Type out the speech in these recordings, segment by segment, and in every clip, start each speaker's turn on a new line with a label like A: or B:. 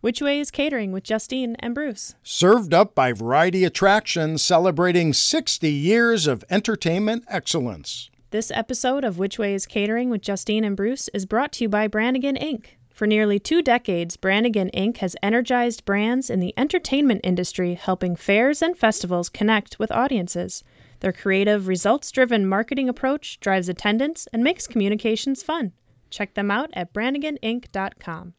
A: Which Way is Catering with Justine and Bruce.
B: Served up by Variety Attractions, celebrating 60 years of entertainment excellence.
A: This episode of Which Way is Catering with Justine and Bruce is brought to you by Brannigan Inc. For nearly two decades, Brannigan Inc. has energized brands in the entertainment industry, helping fairs and festivals connect with audiences. Their creative, results driven marketing approach drives attendance and makes communications fun. Check them out at branniganinc.com.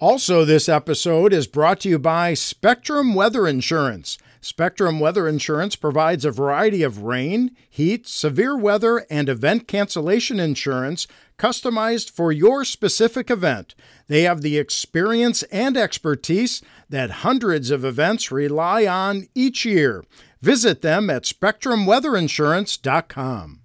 B: Also, this episode is brought to you by Spectrum Weather Insurance. Spectrum Weather Insurance provides a variety of rain, heat, severe weather, and event cancellation insurance customized for your specific event. They have the experience and expertise that hundreds of events rely on each year. Visit them at spectrumweatherinsurance.com.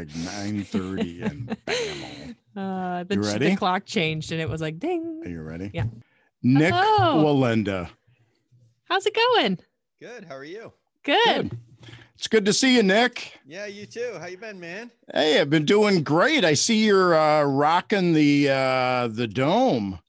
B: like 9:30 and bam.
A: Uh, the,
B: You ready?
A: the clock changed and it was like ding.
B: Are you ready?
A: Yeah.
B: Nick
A: Hello.
B: Wallenda.
A: How's it going?
C: Good. How are you?
A: Good.
B: Good. It's good to see you, Nick.
C: Yeah, you too. How you been, man?
B: Hey, I've been doing great. I see you're uh, rocking the uh, the dome.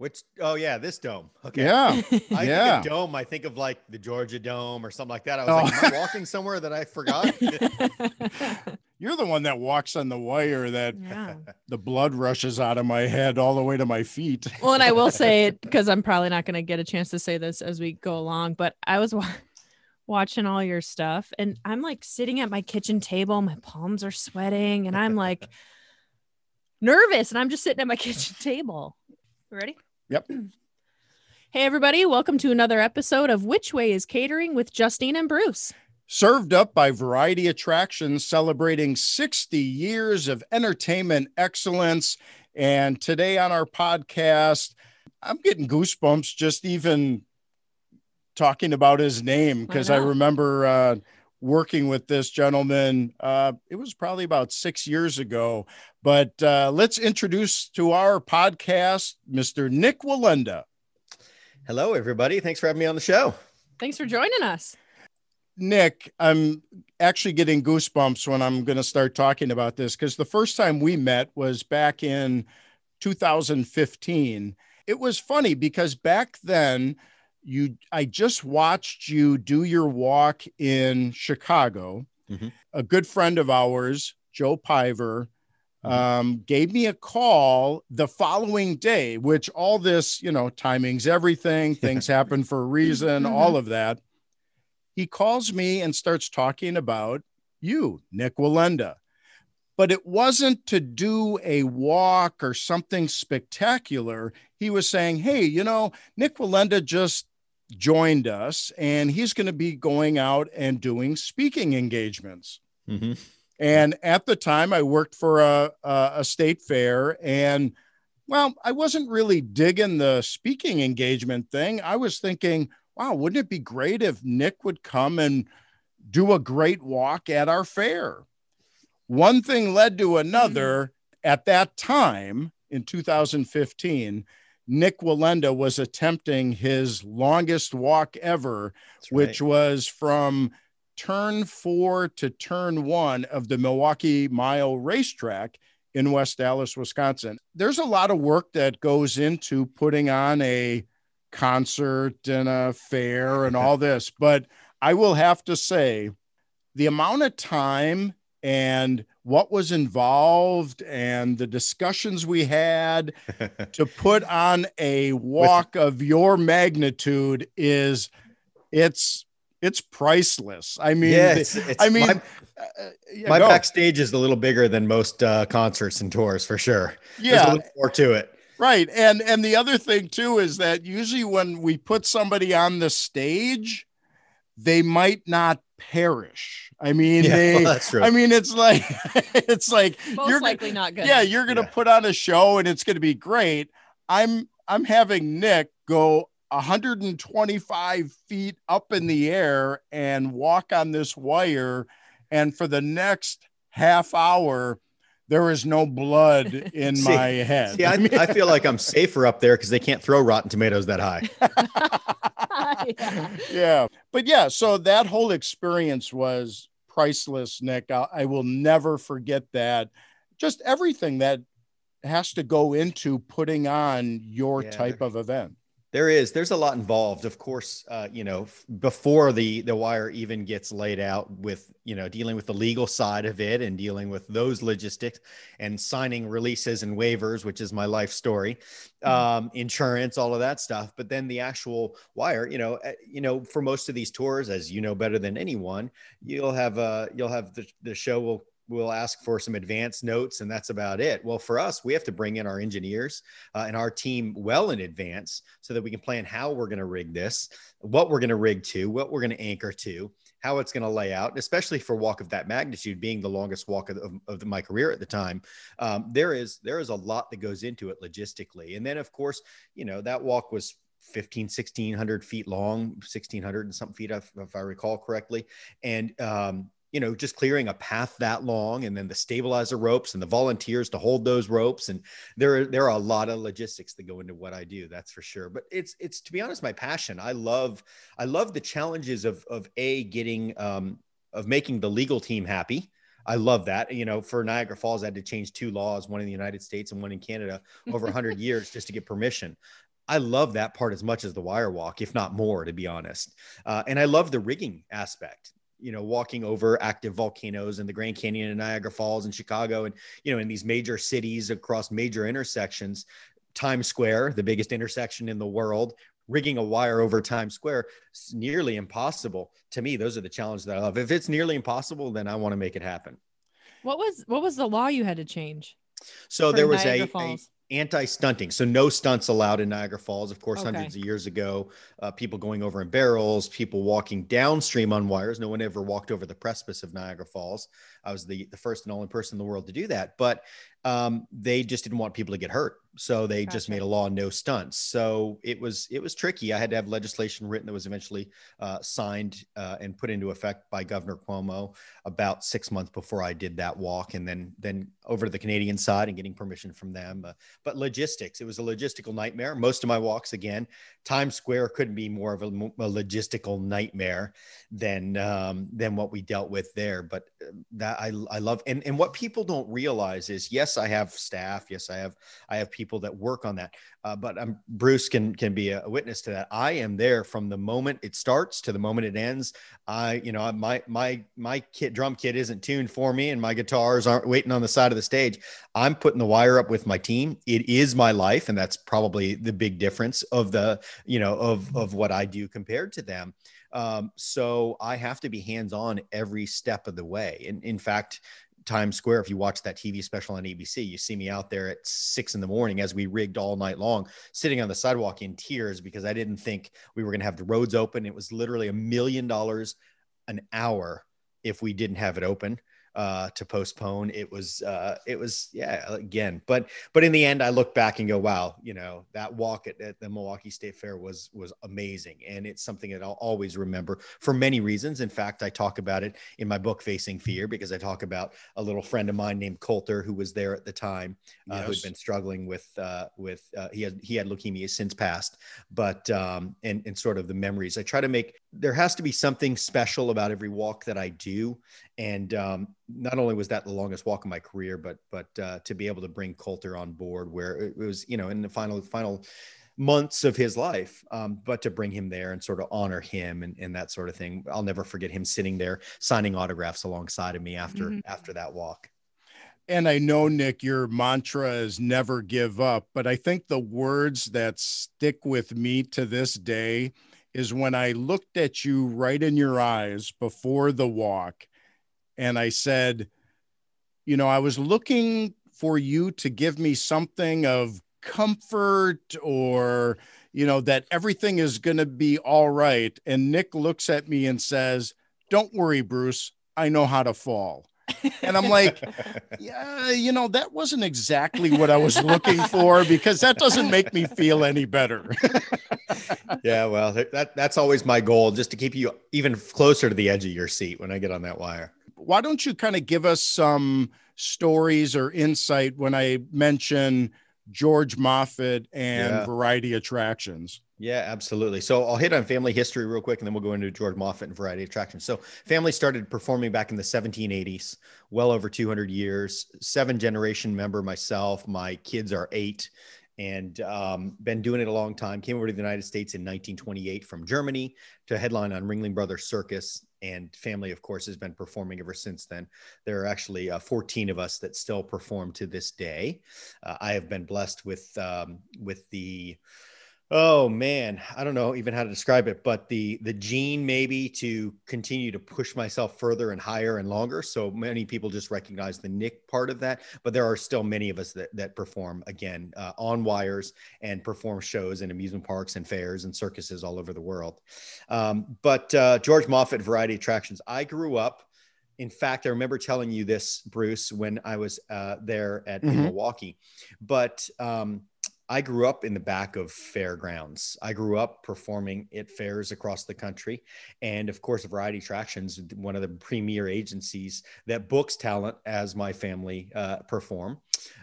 C: Which? Oh yeah, this dome. Okay.
B: Yeah.
C: I
B: yeah.
C: think of dome. I think of like the Georgia Dome or something like that. I was
B: Oh.
C: like, am I oh. walking somewhere that I forgot?
B: You're the one that walks on the wire that
A: yeah.
B: the blood rushes out of my head all the way to my feet.
A: Well, and I will say it because I'm probably not going to get a chance to say this as we go along, but I was wa- watching all your stuff and I'm like sitting at my kitchen table, my palms are sweating, and I'm like nervous, and I'm just sitting at my kitchen table. Ready?
B: Yep.
A: Hey, everybody, welcome to another episode of Which Way is Catering with Justine and Bruce.
B: Served up by Variety Attractions, celebrating 60 years of entertainment excellence. And today on our podcast, I'm getting goosebumps just even talking about his name because I, remember uh, working with this gentleman. Uh, it was probably about six years ago. But uh, let's introduce to our podcast Mr. Nick Wallenda.
C: Hello, everybody. Thanks for having me on the show.
A: Thanks for joining us.
B: Nick, I'm actually getting goosebumps when I'm going to start talking about this because the first time we met was back in 2015. It was funny because back then you I just watched you do your walk in Chicago.
C: Mhm.
B: A good friend of ours, Joe Piver,
C: Mhm.
B: um, gave me a call the following day, which all this, you know, timing's everything, things happen for a reason,
A: Mhm.
B: all of that he calls me and starts talking about you, Nick Wallenda. But it wasn't to do a walk or something spectacular. He was saying, Hey, you know, Nick Wallenda just joined us and he's going to be going out and doing speaking engagements.
C: Mhm.
B: And at the time, I worked for a, a, a state fair and well, I wasn't really digging the speaking engagement thing. I was thinking, wow, wouldn't it be great if Nick would come and do a great walk at our fair? One thing led to another. At that time in 2015, Nick Wallenda was attempting his longest walk ever,
C: That's
B: which
C: right.
B: was from turn four to turn one of the Milwaukee Mile racetrack in West Allis, Wisconsin. There's a lot of work that goes into putting on a concert and a fair and all this, but I will have to say the amount of time and what was involved and the discussions we had to put on a walk of your magnitude is it's it's priceless. I mean,
C: yeah, it's, it's,
B: I mean,
C: my,
B: uh, yeah,
C: my backstage is a little bigger than most uh, concerts and tours for sure. There's a
B: yeah,
C: more to it.
B: right. And and the other thing too is that usually when we put somebody on the stage, they might not perish. I mean,
C: Yeah,
B: they.
C: well, that's true.
B: I mean, it's like it's like
A: Most
B: you're
A: likely not good.
B: yeah, you're gonna
C: Yeah.
B: put on a show and it's gonna be great. I'm I'm having Nick go 125 feet up in the air and walk on this wire And for the next half hour, there is no blood in
C: See-
B: my head.
C: See, I, I feel like I'm safer up there because they can't throw rotten tomatoes that high.
A: yeah.
B: yeah. But yeah, so that whole experience was priceless, Nick. I, I will never forget that. Just everything that has to go into putting on your
C: Yeah,
B: type of event.
C: There is. There's a lot involved. Of course, uh, you know, f- before the the wire even gets laid out with, you know, dealing with the legal side of it and dealing with those logistics and signing releases and waivers, which is my life story, um, insurance, all of that stuff. But then the actual wire, you know, uh, you know, for most of these tours, as you know better than anyone, you'll have uh, you'll have the the show will will ask for some advance notes and that's about it. Well, for us, we have to bring in our engineers uh, and our team well in advance so that we can plan how we're going to rig this, what we're going to rig to, what we're going to anchor to, how it's going to lay out, especially for a walk of that magnitude being the longest walk of, of, of my career at the time. Um, there is there is a lot that goes into it logistically, and then of course, you know that walk was 15 1600 feet long 1600 and something feet if, if i recall correctly and um, you know, just clearing a path that long and then the stabilizer ropes and the volunteers to hold those ropes. And there are, there are a lot of logistics that go into what I do. That's for sure. But it's, it's to be honest, my passion. I love, I love the challenges of, of a getting, um, of making the legal team happy. I love that. You know, for Niagara Falls, I had to change two laws, one in the United States and one in Canada over 100 years just to get permission. I love that part as much as the wire walk, if not more, to be honest. Uh, and I love the rigging aspect you know, walking over active volcanoes in the Grand Canyon and Niagara Falls and Chicago and, you know, in these major cities across major intersections, Times Square, the biggest intersection in the world, rigging a wire over Times Square, it's nearly impossible. To me, those are the challenges that I love. If it's nearly impossible, then I want to make it happen.
D: What was what was the law you had to change?
C: So there was a, a? Anti-stunting. So no stunts allowed in niagara falls. Of course
D: Okay.
C: hundreds of years ago uh, people going over in barrels people walking downstream on wires. No one ever walked over the precipice of niagara falls i was the, the first and only person in the world to do that but um, they just didn't want people to get hurt. So they just made a law no stunts. So it was it was tricky. I had to have legislation written that was eventually uh, signed uh, and put into effect by governor cuomo about six months before i did that walk and then then over to the canadian side and getting permission from them. Uh, but logistics it was a logistical nightmare. Most of my walks again times square couldn't be more of a, a logistical nightmare than um, than what we dealt with there. But uh, that i i love and and what people don't realize is yes i have staff yes i have i have people that work on that uh, but um, bruce can can be a witness to that i am there from the moment it starts to the moment it ends i you know my my my kit drum kit isn't tuned for me and my guitars aren't waiting on the side of the stage I'm putting the wire up with my team. It is my life, and that's probably the big difference of the you know of of what I do compared to them. Um, so I have to be hands on every step of the way. And in fact, Times Square, if you watch that TV special on ABC, you see me out there at six in the morning as we rigged all night long, sitting on the sidewalk in tears because I didn't think we were going to have the roads open. It was literally a million dollars an hour if we didn't have it open uh, to postpone. It was, uh, it was, yeah, again, but, but in the end, I look back and go, wow, you know, that walk at, at the Milwaukee State Fair was, was amazing. And it's something that I'll always remember for many reasons. In fact, I talk about it in my book, Facing Fear, because I talk about a little friend of mine named Coulter, who was there at the time, uh, who'd been struggling with, uh, with, uh, he had, he had leukemia since passed, but, um, and, and sort of the memories I try to make, there has to be something special about every walk that I do and um, not only was that the longest walk of my career, but but uh, to be able to bring Coulter on board, where it was you know in the final final months of his life, um, but to bring him there and sort of honor him and, and that sort of thing. I'll never forget him sitting there signing autographs alongside of me after
D: Mhm.
C: after that walk.
B: And I know, Nick, your mantra is never give up, but I think the words that stick with me to this day is when I looked at you right in your eyes before the walk and I said, you know, I was looking for you to give me something of comfort or, you know, that everything is going to be all right. And Nick looks at me and says, don't worry, Bruce, I know how to fall. And I'm like, yeah, you know, that wasn't exactly what I was looking for because that doesn't make me feel any better.
C: yeah, well, that that's always my goal, just to keep you even closer to the edge of your seat when I get on that wire.
B: Why don't you kind of give us some stories or insight when I mention George Moffett and
C: Yeah.
B: variety attractions?
C: Yeah, absolutely. So I'll hit on family history real quick and then we'll go into George Moffett and variety attractions. So family started performing back in the 1780s, well over 200 years, seven generation member myself. My kids are eight and um, been doing it a long time. Came over to the United States in 1928 from Germany to headline on Ringling Brothers Circus. And family, of course, has been performing ever since then. There are actually uh, 14 of us that still perform to this day. Uh, I have been blessed with um, with the oh man i don't know even how to describe it but the the gene maybe to continue to push myself further and higher and longer so many people just recognize the nick part of that but there are still many of us that, that perform again uh, on wires and perform shows in amusement parks and fairs and circuses all over the world um, but uh, george moffett variety attractions i grew up in fact, I remember telling you this, Bruce, when I was uh, there at
B: Mhm.
C: Milwaukee. But um, I grew up in the back of fairgrounds. I grew up performing at fairs across the country. And of course, Variety Attractions, one of the premier agencies that books talent as my family uh, perform.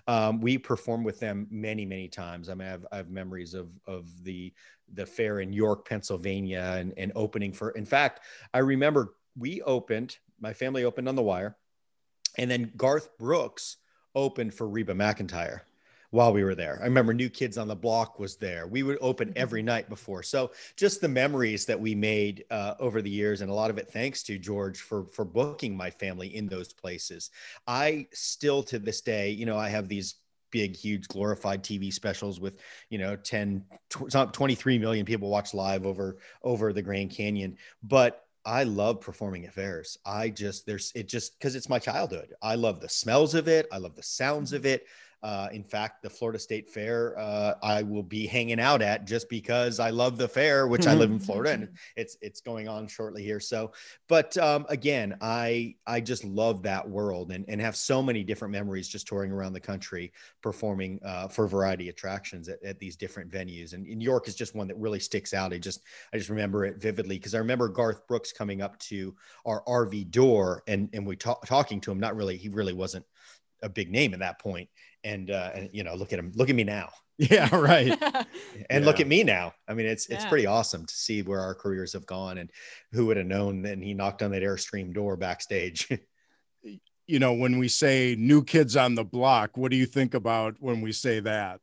C: Um, we perform with them many, many times. I mean, I have, I have memories of, of the, the fair in York, Pennsylvania, and, and opening for, in fact, I remember we opened, my family opened on the wire, and then Garth Brooks opened for Reba McEntire while we were there. I remember New Kids on the Block was there. We would open every night before. So just the memories that we made uh, over the years, and a lot of it thanks to George for for booking my family in those places. I still to this day, you know, I have these big huge glorified tv specials with you know 10 tw- 23 million people watch live over over the grand canyon but I love performing at fairs. I just there's it just because it's my childhood. I love the smells of it. I love the sounds of it. Uh, in fact, the Florida State Fair uh, I will be hanging out at just because I love the fair, which I live in Florida, and it's it's going on shortly here. So, but um, again, I I just love that world and and have so many different memories just touring around the country performing uh, for variety of attractions at, at these different venues. And in York is just one that really sticks out. I just I just remember it vividly because I remember Garth Brooks coming up to our RV door and and we talk, talking to him. Not really, he really wasn't a big name at that point. And uh, and you know, look at him, look at me now,
B: Yeah, right.
C: and look at me now. I mean, it's it's
D: Yeah.
C: pretty awesome to see where our careers have gone, and who would have known that he knocked on that Airstream door backstage.
B: you know, when we say new kids on the block, what do you think about when we say that?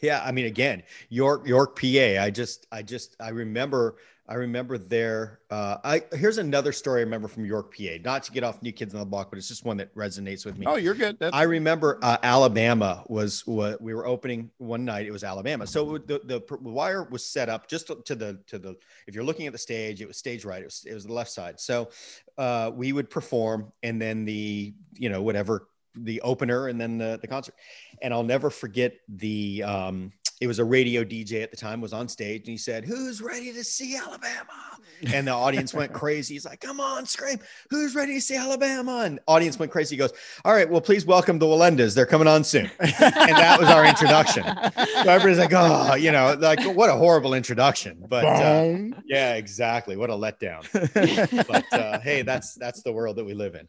C: Yeah, I mean, again, York, York, PA. I just, I just, I remember, I remember there. Uh, I here's another story I remember from York, PA. Not to get off New Kids on the Block, but it's just one that resonates with me.
B: Oh, you're good. That's,
C: I remember uh, Alabama was what we were opening one night. It was Alabama, so the, the wire was set up just to, to the to the. If you're looking at the stage, it was stage right. It was it was the left side. So uh, we would perform, and then the you know whatever the opener, and then the the concert. And I'll never forget the. Um, it was a radio DJ at the time was on stage, and he said, "Who's ready to see Alabama?" And the audience went crazy. He's like, "Come on, scream! Who's ready to see Alabama?" And audience went crazy. He goes, "All right, well, please welcome the Wallendas. They're coming on soon." and that was our introduction. So everybody's like, "Oh, you know, like what a horrible introduction." But uh, yeah, exactly. What a letdown. But uh, hey, that's that's the world that we live in.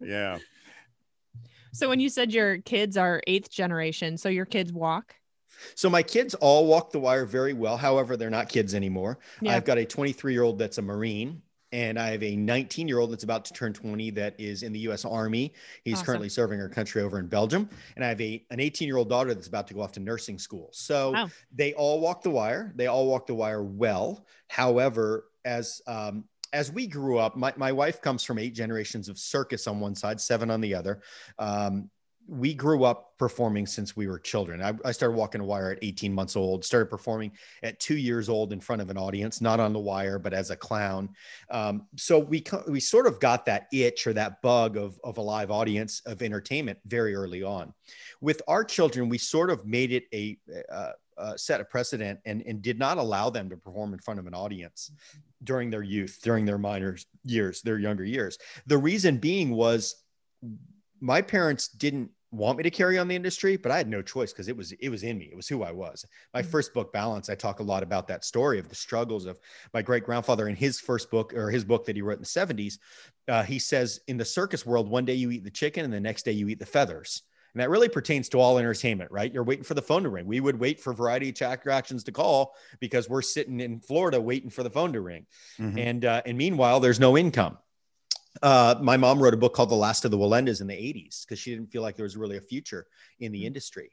B: yeah.
D: So when you said your kids are eighth generation, so your kids walk?
C: So my kids all walk the wire very well. However, they're not kids anymore.
D: Yeah.
C: I've got a 23 year old that's a Marine. And I have a 19 year old that's about to turn 20 that is in the US Army. He's
D: Awesome.
C: currently serving our country over in Belgium. And I have a, an 18 year old daughter that's about to go off to nursing school. So
D: Wow.
C: they all walk the wire. They all walk the wire well. However, as um, as we grew up, my, my wife comes from eight generations of circus on one side, seven on the other. Um, we grew up performing since we were children. I, I started walking a wire at 18 months old, started performing at two years old in front of an audience, not on the wire, but as a clown. Um, so we, we sort of got that itch or that bug of, of a live audience of entertainment very early on. With our children, we sort of made it a, uh, uh, set a precedent and, and did not allow them to perform in front of an audience during their youth, during their minor years, their younger years. The reason being was my parents didn't want me to carry on the industry, but I had no choice because it was it was in me. It was who I was. My
D: Mhm.
C: first book, Balance, I talk a lot about that story of the struggles of my great grandfather in his first book or his book that he wrote in the 70s. Uh, he says, in the circus world, one day you eat the chicken and the next day you eat the feathers. And that really pertains to all entertainment, right? You're waiting for the phone to ring. We would wait for variety attractions to call because we're sitting in Florida waiting for the phone to ring.
B: Mhm.
C: And uh, and meanwhile, there's no income. Uh, my mom wrote a book called The Last of the Wallendas in the 80s because she didn't feel like there was really a future in the industry.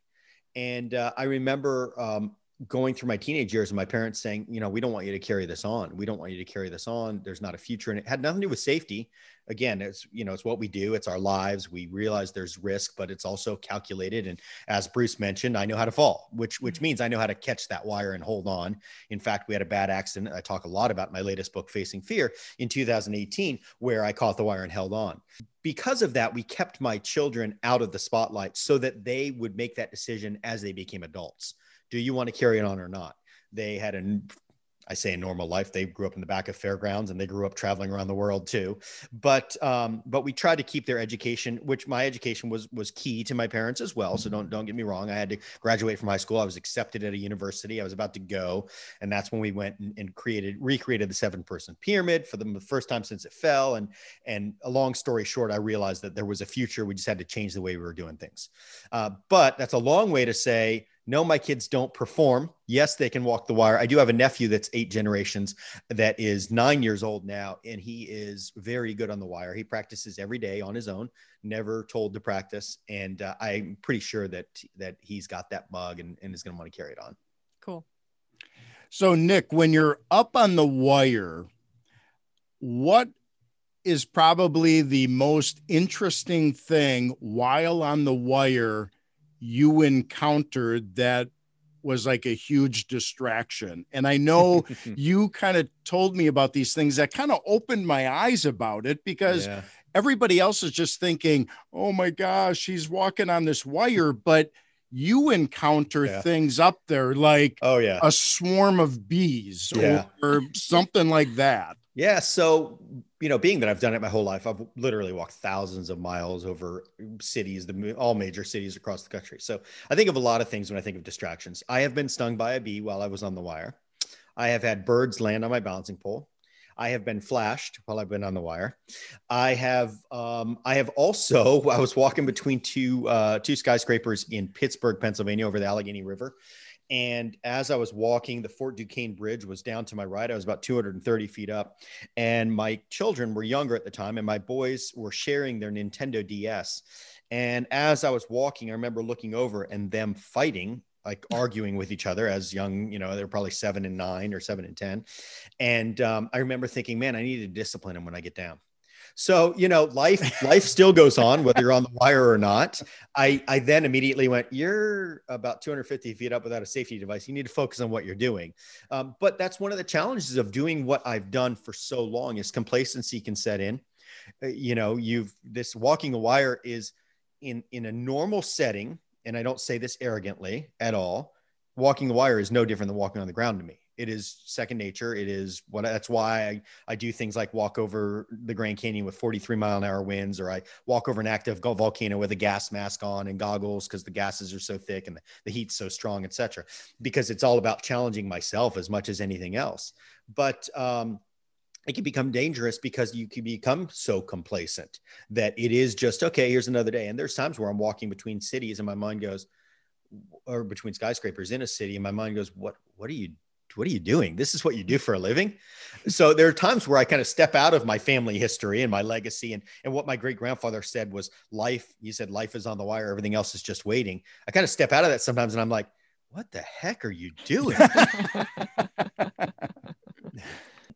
C: And uh, I remember um, going through my teenage years and my parents saying, you know, we don't want you to carry this on. We don't want you to carry this on. There's not a future. And it had nothing to do with safety. Again, it's, you know, it's what we do. It's our lives. We realize there's risk, but it's also calculated. And as Bruce mentioned, I know how to fall, which, which mm-hmm. means I know how to catch that wire and hold on. In fact, we had a bad accident. I talk a lot about my latest book, Facing Fear in 2018, where I caught the wire and held on. Because of that, we kept my children out of the spotlight so that they would make that decision as they became adults do you want to carry it on or not? They had a, I say a normal life. They grew up in the back of fairgrounds and they grew up traveling around the world too. But um, but we tried to keep their education, which my education was was key to my parents as well. So don't don't get me wrong. I had to graduate from high school. I was accepted at a university. I was about to go, and that's when we went and, and created recreated the seven person pyramid for the first time since it fell. And and a long story short, I realized that there was a future. We just had to change the way we were doing things. Uh, but that's a long way to say no, my kids don't perform. Yes, they can walk the wire. I do have a nephew that's eight generations that is nine years old now, and he is very good on the wire. He practices every day on his own, never told to practice. And uh, I'm pretty sure that that he's got that bug and, and is going to want to carry it on.
D: Cool.
B: So, Nick, when you're up on the wire, what is probably the most interesting thing while on the wire you encountered that was like a huge distraction? And I know you kind of told me about these things that kind of opened my eyes about it because
C: Yeah.
B: everybody else is just thinking, oh my gosh, he's walking on this wire. But you encounter
C: Yeah.
B: things up there like
C: Oh yeah.
B: a swarm of bees
C: Yeah.
B: or something like that.
C: Yeah. So, you know, being that I've done it my whole life, I've literally walked thousands of miles over cities, the all major cities across the country. So I think of a lot of things when I think of distractions. I have been stung by a bee while I was on the wire. I have had birds land on my balancing pole. I have been flashed while I've been on the wire. I have, um, I have also, I was walking between two, uh, two skyscrapers in Pittsburgh, Pennsylvania, over the Allegheny River. And as I was walking, the Fort Duquesne Bridge was down to my right. I was about 230 feet up. And my children were younger at the time, and my boys were sharing their Nintendo DS. And as I was walking, I remember looking over and them fighting, like arguing with each other as young, you know, they're probably seven and nine or seven and 10. And um, I remember thinking, man, I need to discipline them when I get down. So, you know, life life still goes on whether you're on the wire or not. I I then immediately went, you're about 250 feet up without a safety device. You need to focus on what you're doing. Um, but that's one of the challenges of doing what I've done for so long is complacency can set in. Uh, you know, you've this walking a wire is in in a normal setting, and I don't say this arrogantly at all. Walking a wire is no different than walking on the ground to me. It is second nature. It is what that's why I, I do things like walk over the Grand Canyon with 43 mile an hour winds, or I walk over an active volcano with a gas mask on and goggles because the gases are so thick and the, the heat's so strong, etc. Because it's all about challenging myself as much as anything else. But um, it can become dangerous because you can become so complacent that it is just okay. Here's another day. And there's times where I'm walking between cities and my mind goes, or between skyscrapers in a city, and my mind goes, "What? What are you what are you doing? This is what you do for a living. So there are times where I kind of step out of my family history and my legacy and, and what my great grandfather said was life. He said, life is on the wire. Everything else is just waiting. I kind of step out of that sometimes and I'm like, what the heck are you doing?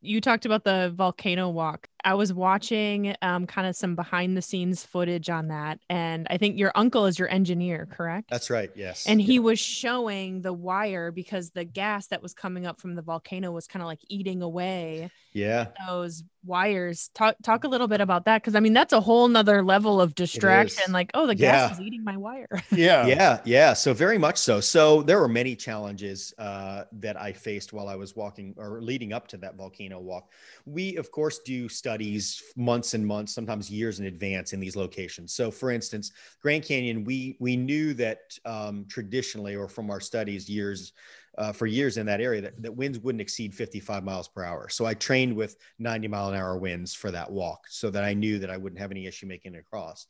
D: you talked about the volcano walk. I was watching um, kind of some behind the scenes footage on that. And I think your uncle is your engineer, correct?
C: That's right. Yes.
D: and he was showing the wire because the gas that was coming up from the volcano was kind of like eating away
C: yeah.
D: those wires. Talk talk a little bit about that because I mean that's a whole nother level of distraction. Like, oh, the gas
C: Yeah.
D: is eating my wire.
B: Yeah.
C: Yeah, yeah. So very much so. So there were many challenges uh, that I faced while I was walking or leading up to that volcano walk. We of course do study studies months and months, sometimes years in advance in these locations. So, for instance, Grand Canyon, we we knew that um, traditionally, or from our studies, years uh, for years in that area, that, that winds wouldn't exceed 55 miles per hour. So I trained with 90 mile an hour winds for that walk, so that I knew that I wouldn't have any issue making it across.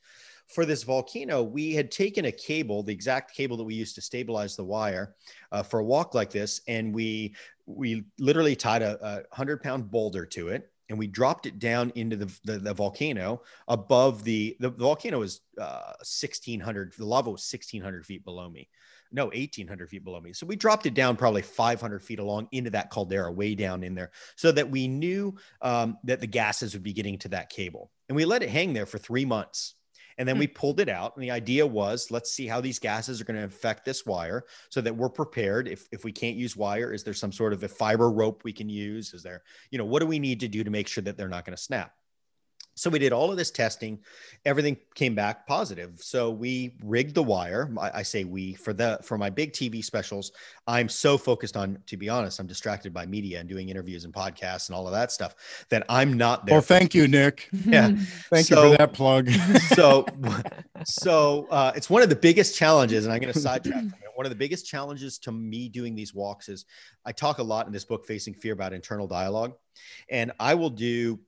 C: For this volcano, we had taken a cable, the exact cable that we used to stabilize the wire uh, for a walk like this, and we we literally tied a, a hundred pound boulder to it and we dropped it down into the, the, the volcano above the, the, volcano was uh, 1600 the lava was 1600 feet below me. No 1800 feet below me. So we dropped it down probably 500 feet along into that caldera way down in there so that we knew um, that the gases would be getting to that cable. And we let it hang there for three months and then hmm. we pulled it out. And the idea was let's see how these gases are going to affect this wire so that we're prepared. If, if we can't use wire, is there some sort of a fiber rope we can use? Is there, you know, what do we need to do to make sure that they're not going to snap? So we did all of this testing. Everything came back positive. So we rigged the wire. I, I, say we for the for my big TV specials. I'm so focused on, to be honest, I'm distracted by media and doing interviews and podcasts and all of that stuff that I'm not there.
B: Well, thank you, Nick.
C: Yeah,
B: thank so, you for that plug.
C: so, so uh, it's one of the biggest challenges, and I'm going to sidetrack. One of the biggest challenges to me doing these walks is I talk a lot in this book, Facing Fear, about internal dialogue, and I will do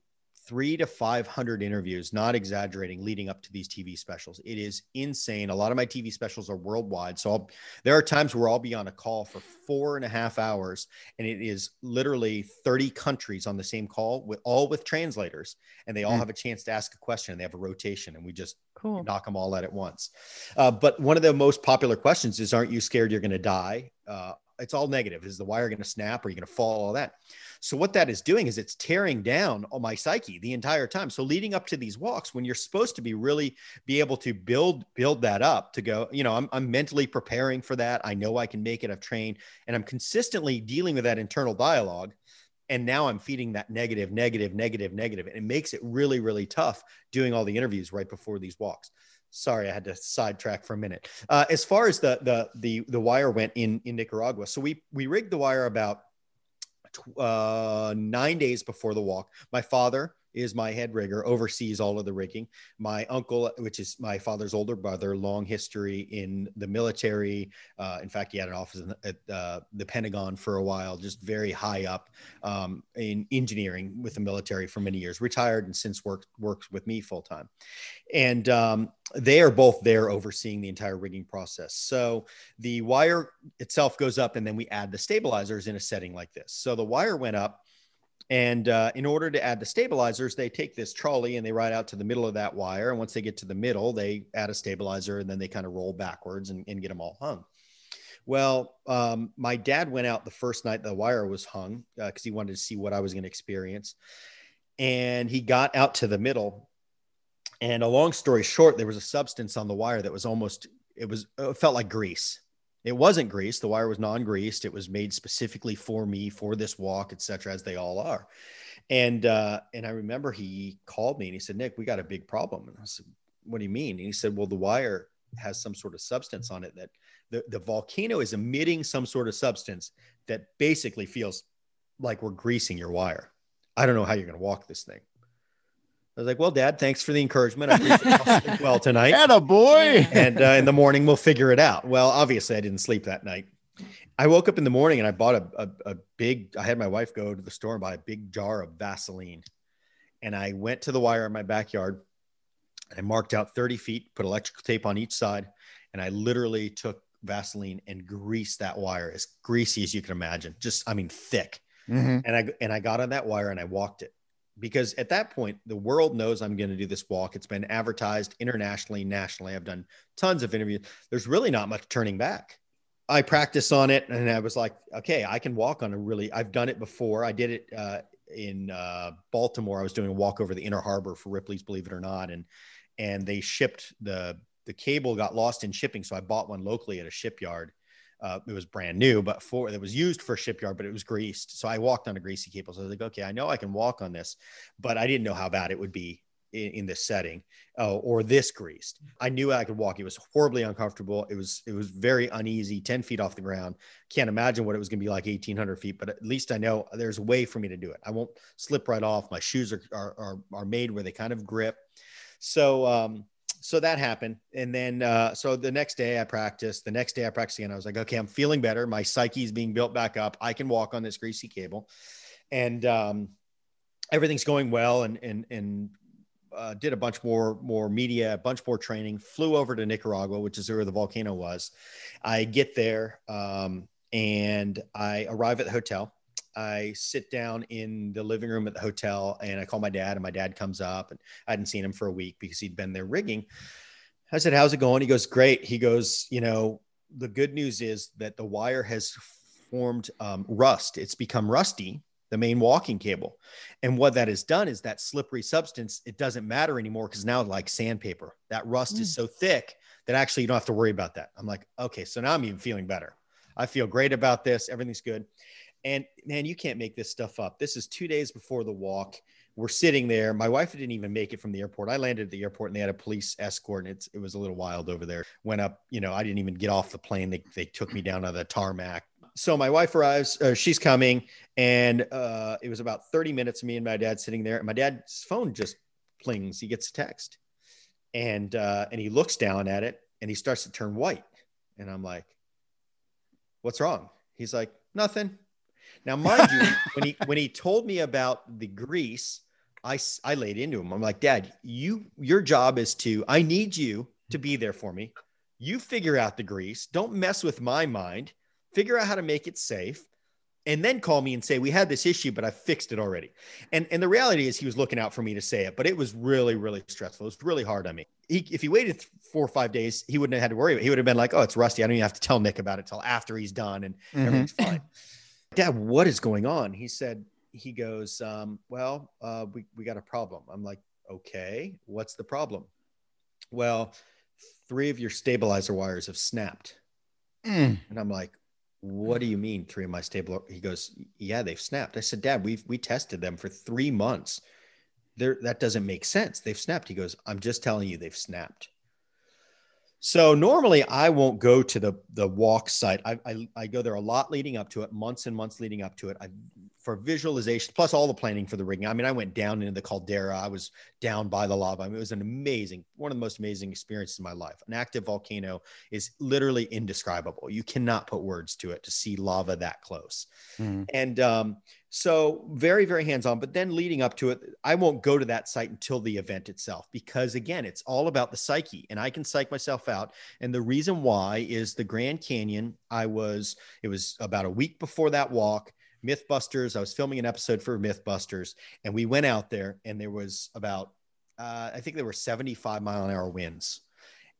C: three to 500 interviews, not exaggerating, leading up to these TV specials. It is insane. A lot of my TV specials are worldwide. So I'll, there are times where I'll be on a call for four and a half hours, and it is literally 30 countries on the same call with all with translators, and they all mm. have a chance to ask a question. They have a rotation, and we just cool. knock them all out at once. Uh, but one of the most popular questions is Aren't you scared you're going to die? Uh, it's all negative. Is the wire going to snap? Are you going to fall? All that. So what that is doing is it's tearing down on my psyche the entire time. So leading up to these walks, when you're supposed to be really be able to build build that up to go, you know, I'm I'm mentally preparing for that. I know I can make it. I've trained, and I'm consistently dealing with that internal dialogue. And now I'm feeding that negative, negative, negative, negative, and it makes it really, really tough doing all the interviews right before these walks sorry, I had to sidetrack for a minute. Uh, as far as the the the the wire went in in Nicaragua, so we we rigged the wire about uh, nine days before the walk. My father is my head rigger, oversees all of the rigging. My uncle, which is my father's older brother, long history in the military. Uh, in fact, he had an office the, at uh, the Pentagon for a while, just very high up um, in engineering with the military for many years. Retired and since worked works with me full time, and um, they are both there overseeing the entire rigging process. So the wire itself goes up, and then we add the stabilizers in a setting like this. So the wire went up and uh, in order to add the stabilizers, they take this trolley and they ride out to the middle of that wire. And once they get to the middle, they add a stabilizer and then they kind of roll backwards and, and get them all hung. Well, um, my dad went out the first night the wire was hung because uh, he wanted to see what I was going to experience. And he got out to the middle. And a long story short, there was a substance on the wire that was almost, it was, it felt like grease it wasn't greased. The wire was non-greased. It was made specifically for me for this walk, etc., as they all are. And uh, and I remember he called me and he said, Nick, we got a big problem. And I said, What do you mean? And he said, Well, the wire has some sort of substance on it that the, the volcano is emitting some sort of substance that basically feels like we're greasing your wire. I don't know how you're going to walk this thing. I was like, well, dad, thanks for the encouragement. I appreciate well tonight.
B: a boy.
C: and uh, in the morning, we'll figure it out. Well, obviously, I didn't sleep that night. I woke up in the morning and I bought a, a, a big, I had my wife go to the store and buy a big jar of Vaseline. And I went to the wire in my backyard and I marked out 30 feet, put electrical tape on each side. And I literally took Vaseline and greased that wire as greasy as you can imagine. Just, I mean, thick. Mm-hmm. And I, and I got on that wire and I walked it because at that point the world knows i'm going to do this walk. It's been advertised internationally nationally. I've done tons of interviews. There's really not much turning back. I practice on it and i was like okay i can walk on a really i've done it before. I did it uh, in uh, baltimore. I was doing a walk over the inner harbor for ripley's believe it or not and and they shipped the the cable got lost in shipping so i bought one locally at a shipyard uh, it was brand new, but for it was used for shipyard, but it was greased. So I walked on a greasy cable. So I was like, okay, I know I can walk on this, but I didn't know how bad it would be in, in this setting uh, or this greased. I knew I could walk. It was horribly uncomfortable. It was it was very uneasy, 10 feet off the ground. Can't imagine what it was going to be like 1800 feet, but at least I know there's a way for me to do it. I won't slip right off. My shoes are are, are, are made where they kind of grip. So um, so that happened. And then, uh, so the next day I practiced. The next day I practiced again. I was like, okay, I'm feeling better. My psyche is being built back up. I can walk on this greasy cable, and um, everything's going well. And and and uh, did a bunch more more media, a bunch more training. Flew over to Nicaragua, which is where the volcano was. I get there um, and I arrive at the hotel. I sit down in the living room at the hotel and I call my dad, and my dad comes up, and I hadn't seen him for a week because he'd been there rigging. I said, How's it going? He goes, Great. He goes, You know, the good news is that the wire has formed um, rust, it's become rusty. The main walking cable. And what that has done is that slippery substance, it doesn't matter anymore because now, like sandpaper, that rust mm. is so thick that actually you don't have to worry about that. I'm like, okay, so now I'm even feeling better. I feel great about this. Everything's good. And man, you can't make this stuff up. This is two days before the walk. We're sitting there. My wife didn't even make it from the airport. I landed at the airport and they had a police escort. And it was a little wild over there. Went up, you know, I didn't even get off the plane. They, they took me down to the tarmac. So my wife arrives, uh, she's coming, and uh, it was about 30 minutes of me and my dad sitting there. And my dad's phone just plings. He gets a text and, uh, and he looks down at it and he starts to turn white. And I'm like, what's wrong? He's like, nothing. Now, mind you, when he when he told me about the grease, I I laid into him. I'm like, Dad, you your job is to I need you to be there for me. You figure out the grease. Don't mess with my mind. Figure out how to make it safe. And then call me and say, We had this issue, but I fixed it already. And and the reality is he was looking out for me to say it, but it was really, really stressful. It was really hard on me. He, if he waited four or five days, he wouldn't have had to worry about it. He would have been like, Oh, it's rusty. I don't even have to tell Nick about it till after he's done and mm-hmm. everything's fine. Dad, what is going on? He said, he goes, um, well, uh, we, we got a problem. I'm like, okay, what's the problem? Well, three of your stabilizer wires have snapped. Mm. And I'm like, what do you mean three of my stable? He goes, yeah, they've snapped. I said, dad, we've, we tested them for three months. There, that doesn't make sense. They've snapped. He goes, I'm just telling you, they've snapped. So normally I won't go to the the walk site. I, I, I go there a lot leading up to it, months and months leading up to it. I for visualization plus all the planning for the rigging. I mean, I went down into the caldera. I was down by the lava. I mean, it was an amazing, one of the most amazing experiences in my life. An active volcano is literally indescribable. You cannot put words to it to see lava that close. Mm. And um, so very, very hands-on. But then leading up to it, I won't go to that site until the event itself, because again, it's all about the psyche and I can psych myself out. And the reason why is the Grand Canyon. I was, it was about a week before that walk Mythbusters. I was filming an episode for Mythbusters, and we went out there, and there was about, uh, I think there were 75 mile an hour winds.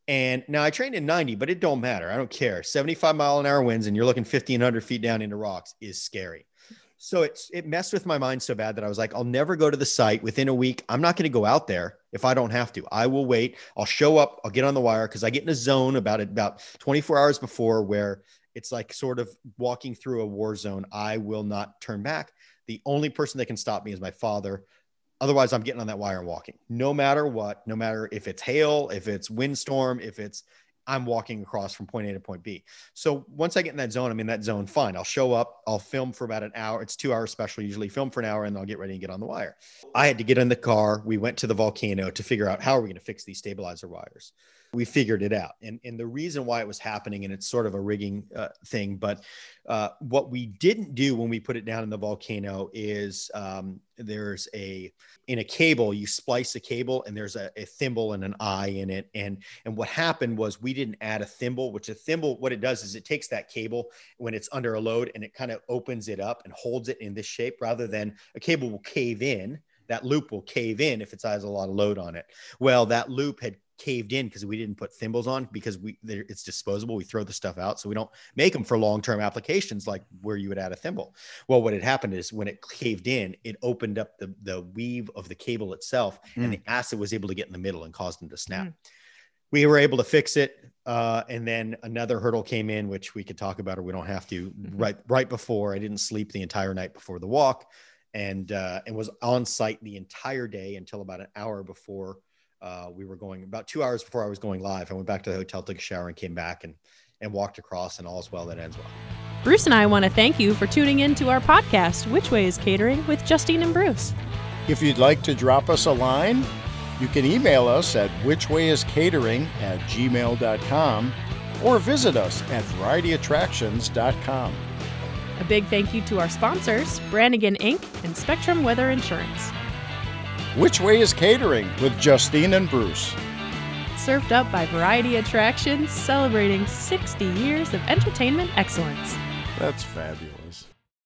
C: And now I trained in 90, but it don't matter. I don't care. 75 mile an hour winds, and you're looking 1500 feet down into rocks is scary. So it's it messed with my mind so bad that I was like, I'll never go to the site within a week. I'm not going to go out there if I don't have to. I will wait. I'll show up. I'll get on the wire because I get in a zone about it about 24 hours before where it's like sort of walking through a war zone. I will not turn back. The only person that can stop me is my father. Otherwise, I'm getting on that wire and walking. No matter what, no matter if it's hail, if it's windstorm, if it's I'm walking across from point A to point B. So once I get in that zone, I'm in that zone, fine. I'll show up, I'll film for about an hour. It's two hours special, usually film for an hour, and I'll get ready and get on the wire. I had to get in the car. We went to the volcano to figure out how are we going to fix these stabilizer wires we figured it out. And, and the reason why it was happening, and it's sort of a rigging uh, thing, but uh, what we didn't do when we put it down in the volcano is um, there's a, in a cable, you splice a cable and there's a, a, thimble and an eye in it. And, and what happened was we didn't add a thimble, which a thimble, what it does is it takes that cable when it's under a load and it kind of opens it up and holds it in this shape rather than a cable will cave in that loop will cave in if it has a lot of load on it. Well, that loop had caved in because we didn't put thimbles on because we it's disposable. We throw the stuff out, so we don't make them for long term applications like where you would add a thimble. Well, what had happened is when it caved in, it opened up the the weave of the cable itself, mm. and the acid was able to get in the middle and caused them to snap. Mm. We were able to fix it, uh, and then another hurdle came in, which we could talk about, or we don't have to. Mm-hmm. Right, right before I didn't sleep the entire night before the walk and uh, and was on site the entire day until about an hour before uh, we were going. About two hours before I was going live, I went back to the hotel, took a shower, and came back and and walked across, and all's well that ends well.
A: Bruce and I want to thank you for tuning in to our podcast, Which Way is Catering with Justine and Bruce.
B: If you'd like to drop us a line, you can email us at whichwayiscatering at gmail.com or visit us at varietyattractions.com.
A: A big thank you to our sponsors, Brannigan Inc. and Spectrum Weather Insurance.
B: Which Way is Catering with Justine and Bruce.
A: Served up by Variety Attractions, celebrating 60 years of entertainment excellence.
B: That's fabulous.